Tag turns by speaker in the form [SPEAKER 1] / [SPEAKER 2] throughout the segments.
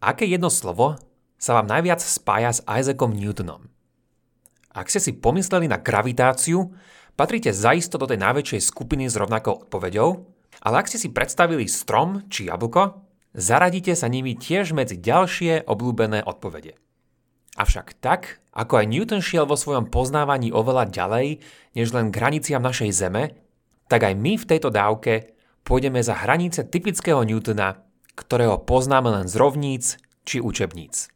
[SPEAKER 1] Aké jedno slovo sa vám najviac spája s Isaacom Newtonom? Ak ste si pomysleli na gravitáciu, patríte zaisto do tej najväčšej skupiny s rovnakou odpoveďou, ale ak ste si predstavili strom či jablko, zaradíte sa nimi tiež medzi ďalšie obľúbené odpovede. Avšak tak, ako aj Newton šiel vo svojom poznávaní oveľa ďalej, než len hraniciam našej Zeme, tak aj my v tejto dávke pôjdeme za hranice typického Newtona ktorého poznáme len z rovníc či učebníc.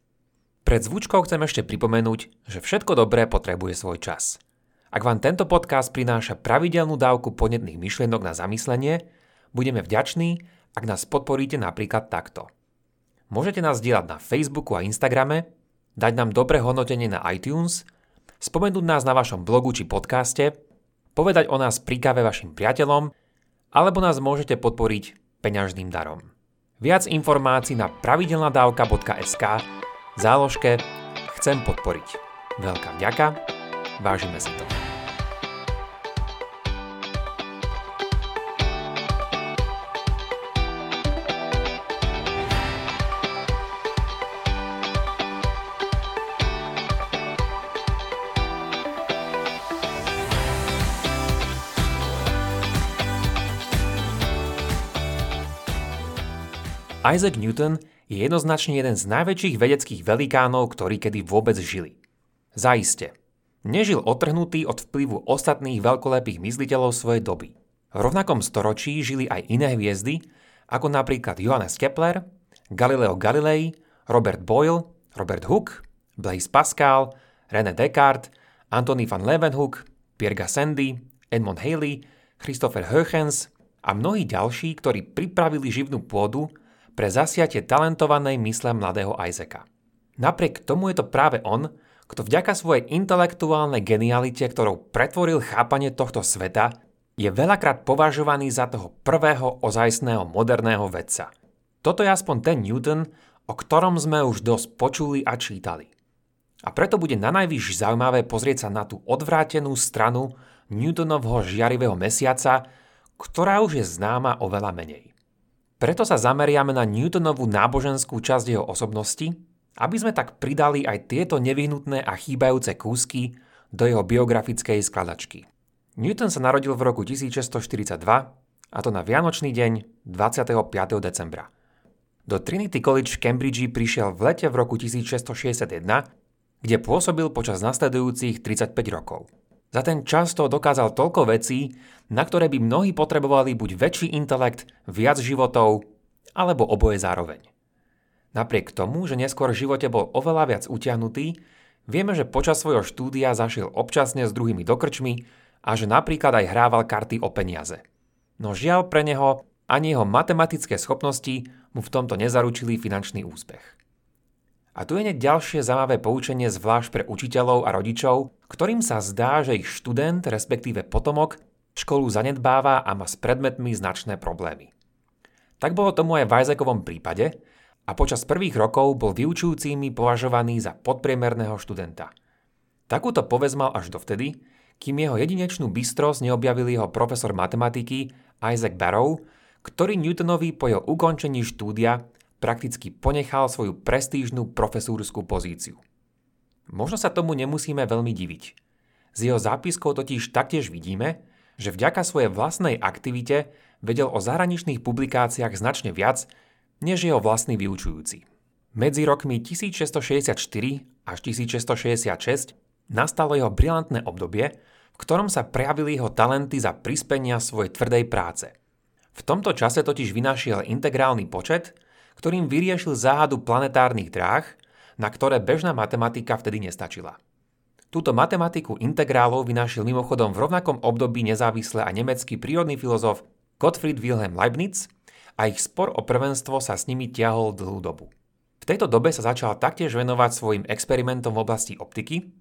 [SPEAKER 1] Pred zvučkou chcem ešte pripomenúť, že všetko dobré potrebuje svoj čas. Ak vám tento podcast prináša pravidelnú dávku podnetných myšlienok na zamyslenie, budeme vďační, ak nás podporíte napríklad takto. Môžete nás dielať na Facebooku a Instagrame, dať nám dobré hodnotenie na iTunes, spomenúť nás na vašom blogu či podcaste, povedať o nás pri kave vašim priateľom, alebo nás môžete podporiť peňažným darom. Viac informácií na pravidelnadavka.sk v záložke Chcem podporiť. Veľká vďaka, vážime si to. Isaac Newton je jednoznačne jeden z najväčších vedeckých velikánov, ktorí kedy vôbec žili. Zaiste. Nežil otrhnutý od vplyvu ostatných veľkolepých mysliteľov svojej doby. V rovnakom storočí žili aj iné hviezdy, ako napríklad Johannes Kepler, Galileo Galilei, Robert Boyle, Robert Hooke, Blaise Pascal, René Descartes, Anthony van Leeuwenhoek, Pierre Gassendi, Edmond Haley, Christopher Huygens a mnohí ďalší, ktorí pripravili živnú pôdu pre zasiatie talentovanej mysle mladého Isaaca. Napriek tomu je to práve on, kto vďaka svojej intelektuálnej genialite, ktorou pretvoril chápanie tohto sveta, je veľakrát považovaný za toho prvého ozajstného moderného vedca. Toto je aspoň ten Newton, o ktorom sme už dosť počuli a čítali. A preto bude na najvyššie zaujímavé pozrieť sa na tú odvrátenú stranu Newtonovho žiarivého mesiaca, ktorá už je známa oveľa menej. Preto sa zameriame na Newtonovú náboženskú časť jeho osobnosti, aby sme tak pridali aj tieto nevyhnutné a chýbajúce kúsky do jeho biografickej skladačky. Newton sa narodil v roku 1642, a to na Vianočný deň 25. decembra. Do Trinity College v Cambridge prišiel v lete v roku 1661, kde pôsobil počas nasledujúcich 35 rokov. Za ten čas to dokázal toľko vecí, na ktoré by mnohí potrebovali buď väčší intelekt, viac životov, alebo oboje zároveň. Napriek tomu, že neskôr v živote bol oveľa viac utiahnutý, vieme, že počas svojho štúdia zašiel občasne s druhými dokrčmi a že napríklad aj hrával karty o peniaze. No žiaľ pre neho ani jeho matematické schopnosti mu v tomto nezaručili finančný úspech. A tu je ďalšie zaujímavé poučenie zvlášť pre učiteľov a rodičov, ktorým sa zdá, že ich študent, respektíve potomok, školu zanedbáva a má s predmetmi značné problémy. Tak bolo tomu aj v Isaacovom prípade a počas prvých rokov bol vyučujúcimi považovaný za podpriemerného študenta. Takúto povesť mal až dovtedy, kým jeho jedinečnú bystrosť neobjavil jeho profesor matematiky Isaac Barrow, ktorý Newtonovi po jeho ukončení štúdia prakticky ponechal svoju prestížnú profesúrskú pozíciu. Možno sa tomu nemusíme veľmi diviť. Z jeho zápiskov totiž taktiež vidíme, že vďaka svojej vlastnej aktivite vedel o zahraničných publikáciách značne viac, než jeho vlastný vyučujúci. Medzi rokmi 1664 až 1666 nastalo jeho brilantné obdobie, v ktorom sa prejavili jeho talenty za prispenia svojej tvrdej práce. V tomto čase totiž vynašiel integrálny počet, ktorým vyriešil záhadu planetárnych dráh, na ktoré bežná matematika vtedy nestačila. Túto matematiku integrálov vynašiel mimochodom v rovnakom období nezávisle a nemecký prírodný filozof Gottfried Wilhelm Leibniz a ich spor o prvenstvo sa s nimi tiahol dlhú dobu. V tejto dobe sa začal taktiež venovať svojim experimentom v oblasti optiky,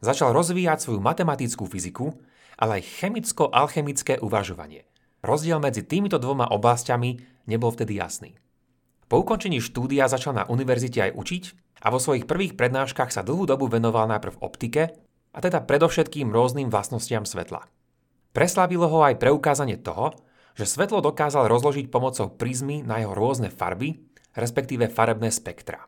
[SPEAKER 1] začal rozvíjať svoju matematickú fyziku, ale aj chemicko-alchemické uvažovanie. Rozdiel medzi týmito dvoma oblastiami nebol vtedy jasný. Po ukončení štúdia začal na univerzite aj učiť a vo svojich prvých prednáškach sa dlhú dobu venoval najprv optike, a teda predovšetkým rôznym vlastnostiam svetla. Preslavilo ho aj preukázanie toho, že svetlo dokázal rozložiť pomocou prizmy na jeho rôzne farby, respektíve farebné spektra.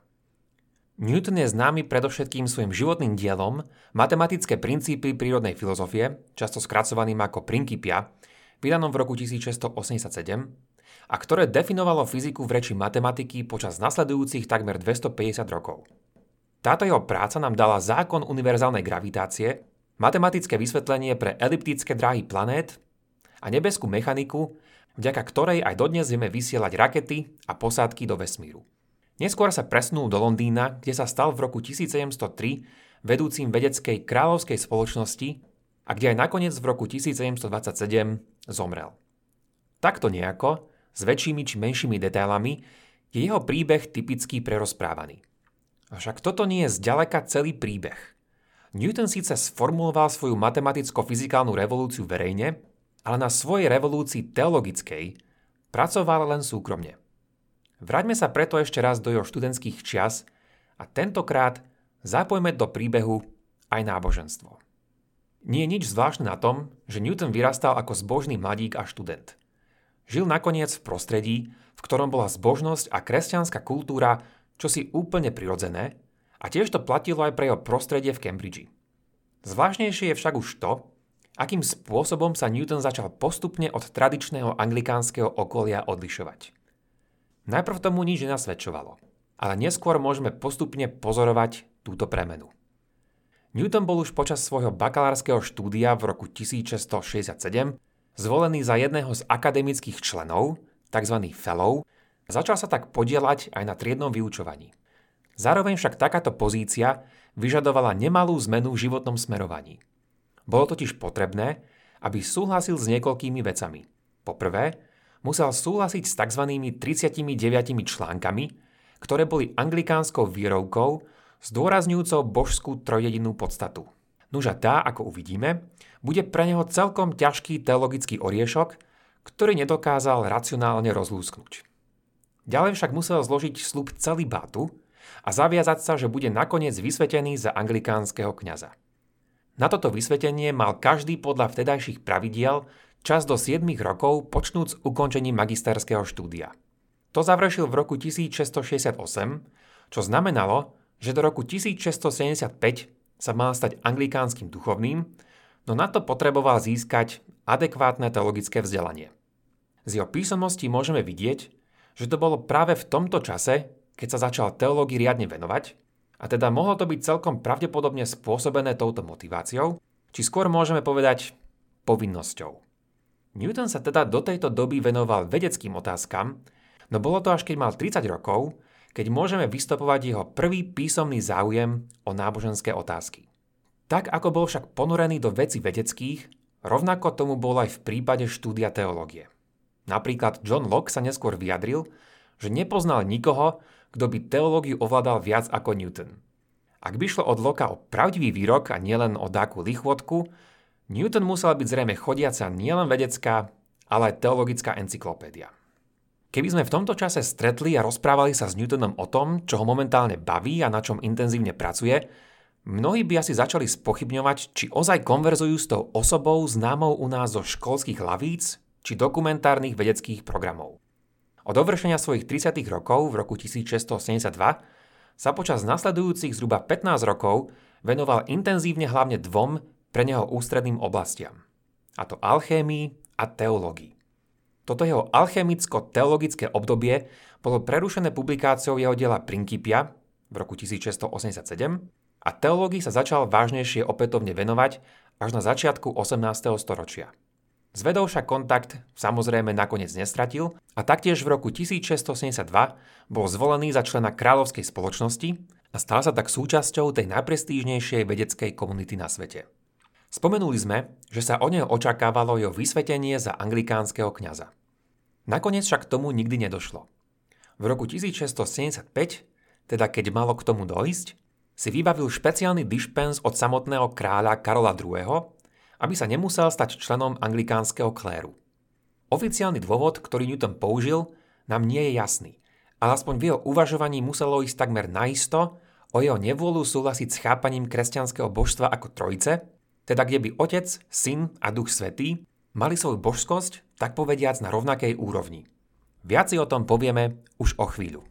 [SPEAKER 1] Newton je známy predovšetkým svojim životným dielom Matematické princípy prírodnej filozofie, často skracovaným ako Principia, vydanom v roku 1687, a ktoré definovalo fyziku v reči matematiky počas nasledujúcich takmer 250 rokov. Táto jeho práca nám dala zákon univerzálnej gravitácie, matematické vysvetlenie pre eliptické dráhy planét a nebeskú mechaniku, vďaka ktorej aj dodnes vieme vysielať rakety a posádky do vesmíru. Neskôr sa presnul do Londýna, kde sa stal v roku 1703 vedúcim vedeckej kráľovskej spoločnosti a kde aj nakoniec v roku 1727 zomrel. Takto nejako, s väčšími či menšími detailami, je jeho príbeh typický prerozprávaný. Avšak toto nie je zďaleka celý príbeh. Newton síce sformuloval svoju matematicko-fyzikálnu revolúciu verejne, ale na svojej revolúcii teologickej pracoval len súkromne. Vráťme sa preto ešte raz do jeho študentských čias a tentokrát zapojme do príbehu aj náboženstvo. Nie je nič zvláštne na tom, že Newton vyrastal ako zbožný mladík a študent. Žil nakoniec v prostredí, v ktorom bola zbožnosť a kresťanská kultúra čosi úplne prirodzené a tiež to platilo aj pre jeho prostredie v Cambridge. Zvláštnejšie je však už to, akým spôsobom sa Newton začal postupne od tradičného anglikánskeho okolia odlišovať. Najprv tomu nič nenasvedčovalo, ale neskôr môžeme postupne pozorovať túto premenu. Newton bol už počas svojho bakalárskeho štúdia v roku 1667 zvolený za jedného z akademických členov, tzv. fellow, začal sa tak podielať aj na triednom vyučovaní. Zároveň však takáto pozícia vyžadovala nemalú zmenu v životnom smerovaní. Bolo totiž potrebné, aby súhlasil s niekoľkými vecami. Poprvé, musel súhlasiť s tzv. 39 článkami, ktoré boli anglikánskou výrovkou zdôrazňujúcou božskú trojedinú podstatu. Nuža tá, ako uvidíme, bude pre neho celkom ťažký teologický oriešok, ktorý nedokázal racionálne rozlúsknuť. Ďalej však musel zložiť slub celý bátu a zaviazať sa, že bude nakoniec vysvetený za anglikánskeho kňaza. Na toto vysvetenie mal každý podľa vtedajších pravidiel čas do 7 rokov počnúc ukončením magisterského štúdia. To završil v roku 1668, čo znamenalo, že do roku 1675 sa mal stať anglikánskym duchovným, no na to potreboval získať adekvátne teologické vzdelanie. Z jeho písomností môžeme vidieť, že to bolo práve v tomto čase, keď sa začal teológii riadne venovať, a teda mohlo to byť celkom pravdepodobne spôsobené touto motiváciou, či skôr môžeme povedať povinnosťou. Newton sa teda do tejto doby venoval vedeckým otázkam, no bolo to až keď mal 30 rokov, keď môžeme vystopovať jeho prvý písomný záujem o náboženské otázky. Tak ako bol však ponorený do veci vedeckých, rovnako tomu bol aj v prípade štúdia teológie. Napríklad John Locke sa neskôr vyjadril, že nepoznal nikoho, kto by teológiu ovládal viac ako Newton. Ak by šlo od Locke o pravdivý výrok a nielen o dáku lichvotku, Newton musel byť zrejme chodiaca nielen vedecká, ale aj teologická encyklopédia. Keby sme v tomto čase stretli a rozprávali sa s Newtonom o tom, čo ho momentálne baví a na čom intenzívne pracuje, mnohí by asi začali spochybňovať, či ozaj konverzujú s tou osobou známou u nás zo školských lavíc či dokumentárnych vedeckých programov. Od dovršenia svojich 30. rokov v roku 1672 sa počas nasledujúcich zhruba 15 rokov venoval intenzívne hlavne dvom pre neho ústredným oblastiam. A to alchémii a teológii. Toto jeho alchemicko-teologické obdobie bolo prerušené publikáciou jeho diela Principia v roku 1687 a teológii sa začal vážnejšie opätovne venovať až na začiatku 18. storočia. Zvedol však kontakt samozrejme nakoniec nestratil a taktiež v roku 1672 bol zvolený za člena kráľovskej spoločnosti a stal sa tak súčasťou tej najprestížnejšej vedeckej komunity na svete. Spomenuli sme, že sa o neho očakávalo jeho vysvetenie za anglikánskeho kňaza. Nakoniec však tomu nikdy nedošlo. V roku 1675, teda keď malo k tomu dojsť, si vybavil špeciálny dispens od samotného kráľa Karola II., aby sa nemusel stať členom anglikánskeho kléru. Oficiálny dôvod, ktorý Newton použil, nám nie je jasný, ale aspoň v jeho uvažovaní muselo ísť takmer naisto o jeho nevôľu súhlasiť s chápaním kresťanského božstva ako trojice teda kde by Otec, Syn a Duch Svetý mali svoju božskosť, tak povediac, na rovnakej úrovni. Viac si o tom povieme už o chvíľu.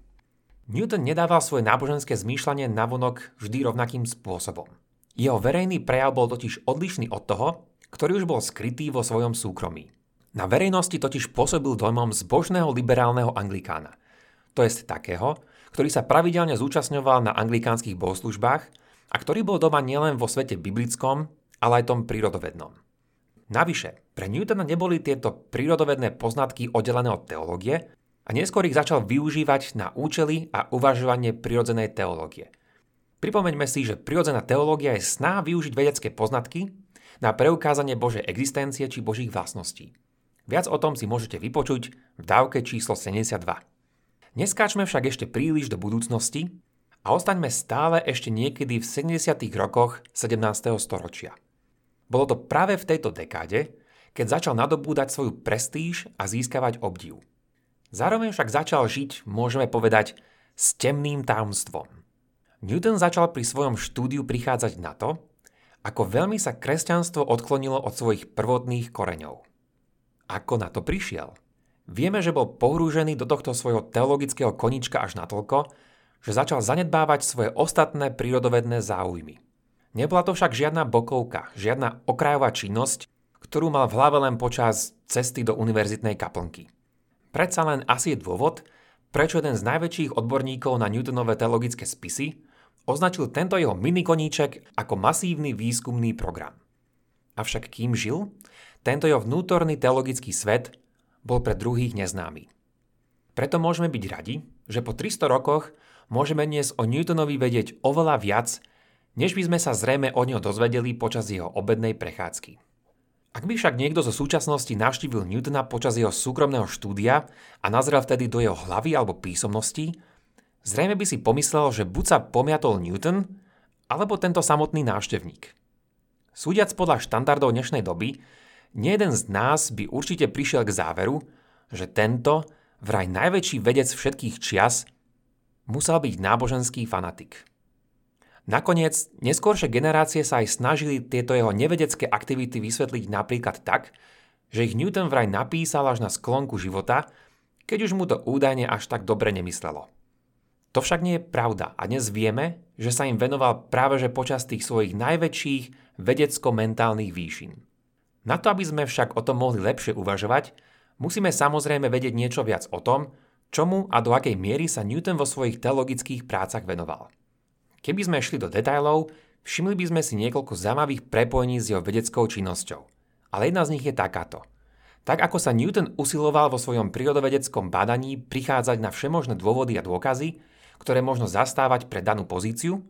[SPEAKER 1] Newton nedával svoje náboženské zmýšľanie navonok vždy rovnakým spôsobom. Jeho verejný prejav bol totiž odlišný od toho, ktorý už bol skrytý vo svojom súkromí. Na verejnosti totiž pôsobil dojmom zbožného liberálneho anglikána. To jest takého, ktorý sa pravidelne zúčastňoval na anglikánskych bohoslužbách a ktorý bol doma nielen vo svete biblickom, ale aj tom prírodovednom. Navyše, pre Newtona neboli tieto prírodovedné poznatky oddelené od teológie, a neskôr ich začal využívať na účely a uvažovanie prirodzenej teológie. Pripomeňme si, že prirodzená teológia je sná využiť vedecké poznatky na preukázanie Božej existencie či Božích vlastností. Viac o tom si môžete vypočuť v dávke číslo 72. Neskáčme však ešte príliš do budúcnosti a ostaňme stále ešte niekedy v 70. rokoch 17. storočia. Bolo to práve v tejto dekáde, keď začal nadobúdať svoju prestíž a získavať obdiv. Zároveň však začal žiť, môžeme povedať, s temným tajomstvom. Newton začal pri svojom štúdiu prichádzať na to, ako veľmi sa kresťanstvo odklonilo od svojich prvotných koreňov. Ako na to prišiel? Vieme, že bol pohrúžený do tohto svojho teologického konička až natoľko, že začal zanedbávať svoje ostatné prírodovedné záujmy. Nebola to však žiadna bokovka, žiadna okrajová činnosť, ktorú mal v hlave len počas cesty do univerzitnej kaplnky. Predsa len asi je dôvod, prečo jeden z najväčších odborníkov na Newtonové teologické spisy označil tento jeho minikoníček ako masívny výskumný program. Avšak kým žil, tento jeho vnútorný teologický svet bol pre druhých neznámy. Preto môžeme byť radi, že po 300 rokoch môžeme dnes o Newtonovi vedieť oveľa viac, než by sme sa zrejme o ňo dozvedeli počas jeho obednej prechádzky. Ak by však niekto zo súčasnosti navštívil Newtona počas jeho súkromného štúdia a nazrel vtedy do jeho hlavy alebo písomností, zrejme by si pomyslel, že buď sa pomiatol Newton, alebo tento samotný návštevník. Súdiac podľa štandardov dnešnej doby, jeden z nás by určite prišiel k záveru, že tento, vraj najväčší vedec všetkých čias, musel byť náboženský fanatik. Nakoniec, neskôršie generácie sa aj snažili tieto jeho nevedecké aktivity vysvetliť napríklad tak, že ich Newton vraj napísal až na sklonku života, keď už mu to údajne až tak dobre nemyslelo. To však nie je pravda a dnes vieme, že sa im venoval práve že počas tých svojich najväčších vedecko-mentálnych výšin. Na to, aby sme však o tom mohli lepšie uvažovať, musíme samozrejme vedieť niečo viac o tom, čomu a do akej miery sa Newton vo svojich teologických prácach venoval. Keby sme šli do detajlov, všimli by sme si niekoľko zaujímavých prepojení s jeho vedeckou činnosťou. Ale jedna z nich je takáto. Tak ako sa Newton usiloval vo svojom prírodovedeckom bádaní prichádzať na všemožné dôvody a dôkazy, ktoré možno zastávať pre danú pozíciu,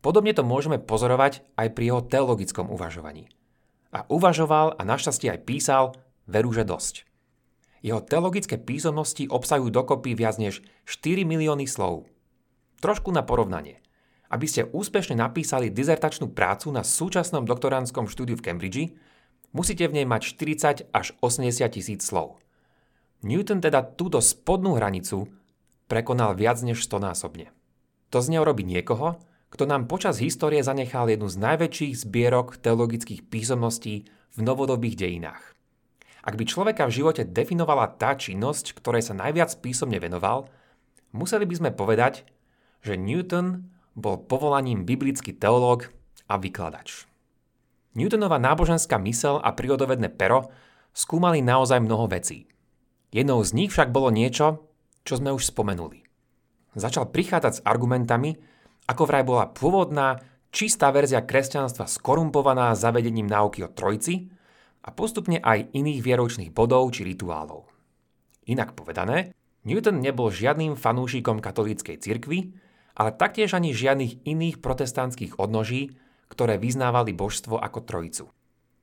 [SPEAKER 1] podobne to môžeme pozorovať aj pri jeho teologickom uvažovaní. A uvažoval a našťastie aj písal veru, že dosť. Jeho teologické písomnosti obsahujú dokopy viac než 4 milióny slov. Trošku na porovnanie – aby ste úspešne napísali dizertačnú prácu na súčasnom doktorandskom štúdiu v Cambridge, musíte v nej mať 40 až 80 tisíc slov. Newton teda túto spodnú hranicu prekonal viac než 100 násobne. To z neho robí niekoho, kto nám počas histórie zanechal jednu z najväčších zbierok teologických písomností v novodobých dejinách. Ak by človeka v živote definovala tá činnosť, ktorej sa najviac písomne venoval, museli by sme povedať, že Newton bol povolaním biblický teológ a vykladač. Newtonova náboženská mysel a prírodovedné pero skúmali naozaj mnoho vecí. Jednou z nich však bolo niečo, čo sme už spomenuli. Začal prichádzať s argumentami, ako vraj bola pôvodná, čistá verzia kresťanstva skorumpovaná zavedením náuky o trojci a postupne aj iných vieroučných bodov či rituálov. Inak povedané, Newton nebol žiadnym fanúšikom katolíckej cirkvy, ale taktiež ani žiadnych iných protestantských odnoží, ktoré vyznávali božstvo ako trojicu.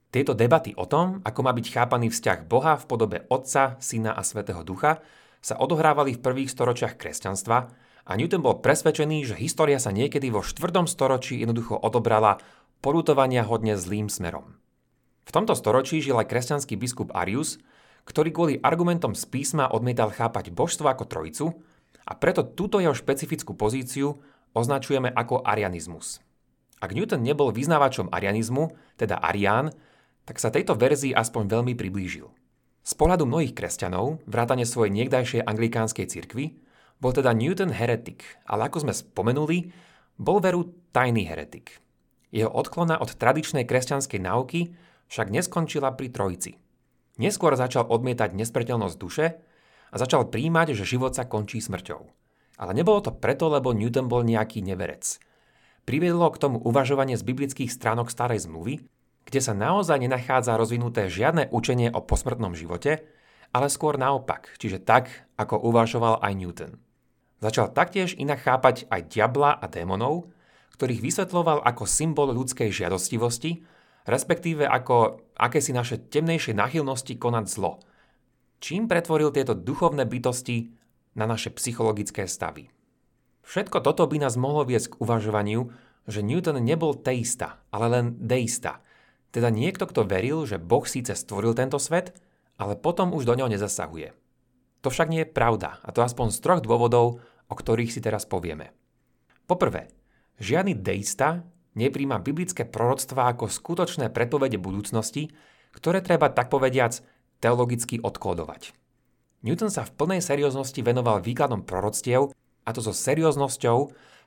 [SPEAKER 1] Tieto debaty o tom, ako má byť chápaný vzťah Boha v podobe Otca, Syna a Svetého Ducha, sa odohrávali v prvých storočiach kresťanstva a Newton bol presvedčený, že história sa niekedy vo 4. storočí jednoducho odobrala porutovania hodne zlým smerom. V tomto storočí žil aj kresťanský biskup Arius, ktorý kvôli argumentom z písma odmietal chápať božstvo ako trojicu a preto túto jeho špecifickú pozíciu označujeme ako arianizmus. Ak Newton nebol vyznávačom arianizmu, teda arián, tak sa tejto verzii aspoň veľmi priblížil. Z pohľadu mnohých kresťanov, vrátane svojej niekdajšej anglikánskej cirkvy, Bol teda Newton heretik, ale ako sme spomenuli, bol veru tajný heretik. Jeho odklona od tradičnej kresťanskej náuky však neskončila pri trojici. Neskôr začal odmietať nesmrteľnosť duše a začal príjmať, že život sa končí smrťou. Ale nebolo to preto, lebo Newton bol nejaký neverec. Priviedlo k tomu uvažovanie z biblických stránok starej zmluvy, kde sa naozaj nenachádza rozvinuté žiadne učenie o posmrtnom živote, ale skôr naopak, čiže tak, ako uvažoval aj Newton. Začal taktiež inak chápať aj diabla a démonov, ktorých vysvetloval ako symbol ľudskej žiadostivosti, respektíve ako akési naše temnejšie nachylnosti konať zlo. Čím pretvoril tieto duchovné bytosti na naše psychologické stavy. Všetko toto by nás mohlo viesť k uvažovaniu, že Newton nebol teista, ale len deista. Teda niekto, kto veril, že Boh síce stvoril tento svet, ale potom už do neho nezasahuje. To však nie je pravda, a to aspoň z troch dôvodov, o ktorých si teraz povieme. Poprvé, žiadny deista nepríjma biblické proroctvá ako skutočné predpovede budúcnosti, ktoré treba tak povediac teologicky odkódovať. Newton sa v plnej serióznosti venoval výkladom proroctiev, a to so serióznosťou,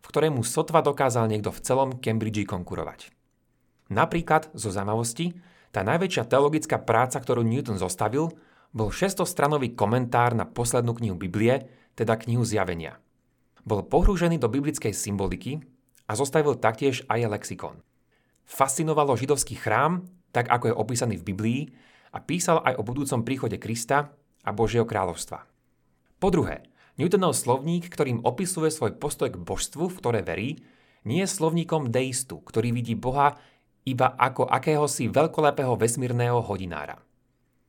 [SPEAKER 1] v ktorej mu sotva dokázal niekto v celom Cambridge konkurovať. Napríklad zo zaujímavosti, tá najväčšia teologická práca, ktorú Newton zostavil, bol 600-stranový komentár na poslednú knihu Biblie, teda knihu Zjavenia. Bol pohrúžený do biblickej symboliky a zostavil taktiež aj lexikon. Fascinovalo židovský chrám, tak ako je opísaný v Biblii, a písal aj o budúcom príchode Krista a Božieho kráľovstva. Po druhé, Newtonov slovník, ktorým opisuje svoj postoj k božstvu, v ktoré verí, nie je slovníkom deistu, ktorý vidí Boha iba ako akéhosi veľkolepého vesmírneho hodinára.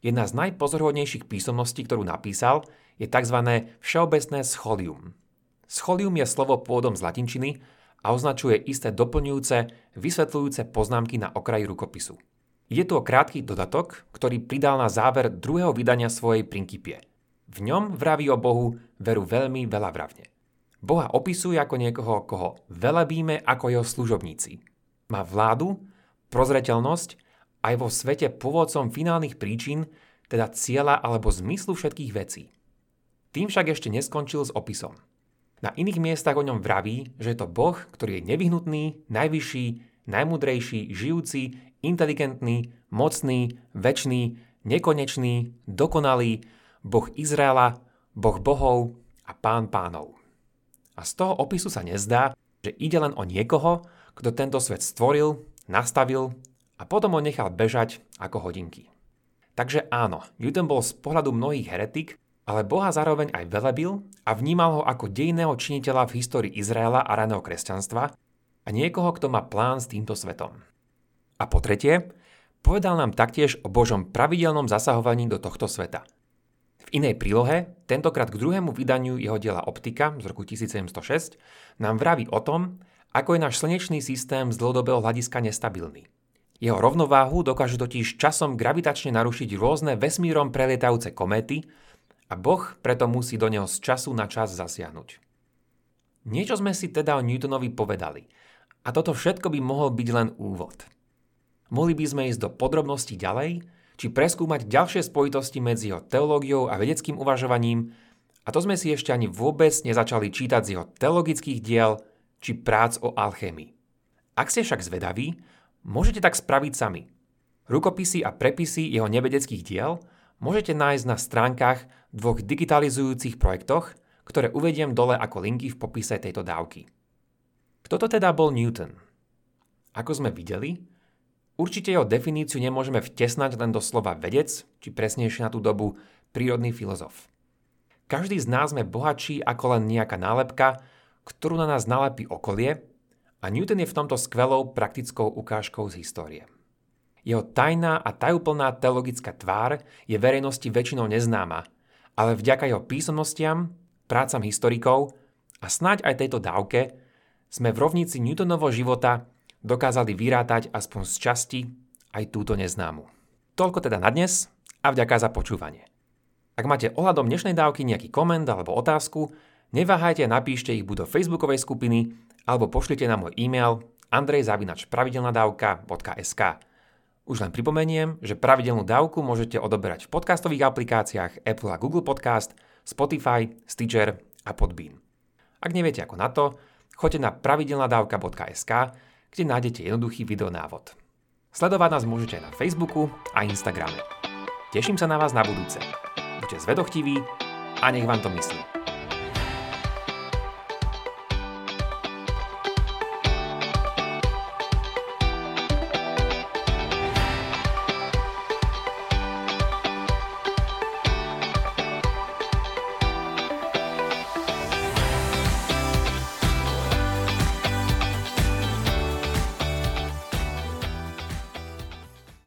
[SPEAKER 1] Jedna z najpozorhodnejších písomností, ktorú napísal, je tzv. všeobecné scholium. Scholium je slovo pôvodom z latinčiny a označuje isté doplňujúce, vysvetľujúce poznámky na okraji rukopisu. Je tu o krátky dodatok, ktorý pridal na záver druhého vydania svojej prinkipie. V ňom vraví o Bohu veru veľmi veľavravne. Boha opisuje ako niekoho, koho velebíme ako jeho služobníci. Má vládu, prozreteľnosť aj vo svete pôvodcom finálnych príčin, teda cieľa alebo zmyslu všetkých vecí. Tým však ešte neskončil s opisom. Na iných miestach o ňom vraví, že je to Boh, ktorý je nevyhnutný, najvyšší, najmudrejší, žijúci, inteligentný, mocný, väčší, nekonečný, dokonalý, Boh Izraela, Boh bohov a pán pánov. A z toho opisu sa nezdá, že ide len o niekoho, kto tento svet stvoril, nastavil a potom ho nechal bežať ako hodinky. Takže áno, Newton bol z pohľadu mnohých heretik, ale Boha zároveň aj velebil a vnímal ho ako dejného činiteľa v histórii Izraela a raného kresťanstva a niekoho, kto má plán s týmto svetom. A po tretie, povedal nám taktiež o Božom pravidelnom zasahovaní do tohto sveta. V inej prílohe, tentokrát k druhému vydaniu jeho diela Optika z roku 1706, nám vraví o tom, ako je náš slnečný systém z dlhodobého hľadiska nestabilný. Jeho rovnováhu dokážu totiž časom gravitačne narušiť rôzne vesmírom prelietajúce kométy a Boh preto musí do neho z času na čas zasiahnuť. Niečo sme si teda o Newtonovi povedali a toto všetko by mohol byť len úvod. Mohli by sme ísť do podrobností ďalej, či preskúmať ďalšie spojitosti medzi jeho teológiou a vedeckým uvažovaním a to sme si ešte ani vôbec nezačali čítať z jeho teologických diel či prác o alchémii. Ak ste však zvedaví, Môžete tak spraviť sami. Rukopisy a prepisy jeho nevedeckých diel môžete nájsť na stránkach dvoch digitalizujúcich projektoch, ktoré uvediem dole ako linky v popise tejto dávky. Kto to teda bol Newton? Ako sme videli, určite jeho definíciu nemôžeme vtesnať len do slova vedec, či presnejšie na tú dobu prírodný filozof. Každý z nás sme bohatší ako len nejaká nálepka, ktorú na nás nalepí okolie a Newton je v tomto skvelou praktickou ukážkou z histórie. Jeho tajná a tajúplná teologická tvár je verejnosti väčšinou neznáma, ale vďaka jeho písomnostiam, prácam historikov a snáď aj tejto dávke sme v rovnici Newtonovho života dokázali vyrátať aspoň z časti aj túto neznámu. Toľko teda na dnes a vďaka za počúvanie. Ak máte ohľadom dnešnej dávky nejaký koment alebo otázku, neváhajte a napíšte ich buď do facebookovej skupiny alebo pošlite na môj e-mail andrejzavinačpravidelnadavka.sk. Už len pripomeniem, že pravidelnú dávku môžete odoberať v podcastových aplikáciách Apple a Google Podcast, Spotify, Stitcher a Podbean. Ak neviete ako na to, choďte na pravidelnadavka.sk, kde nájdete jednoduchý videonávod. Sledovať nás môžete aj na Facebooku a Instagrame. Teším sa na vás na budúce. Buďte zvedochtiví a nech vám to myslí.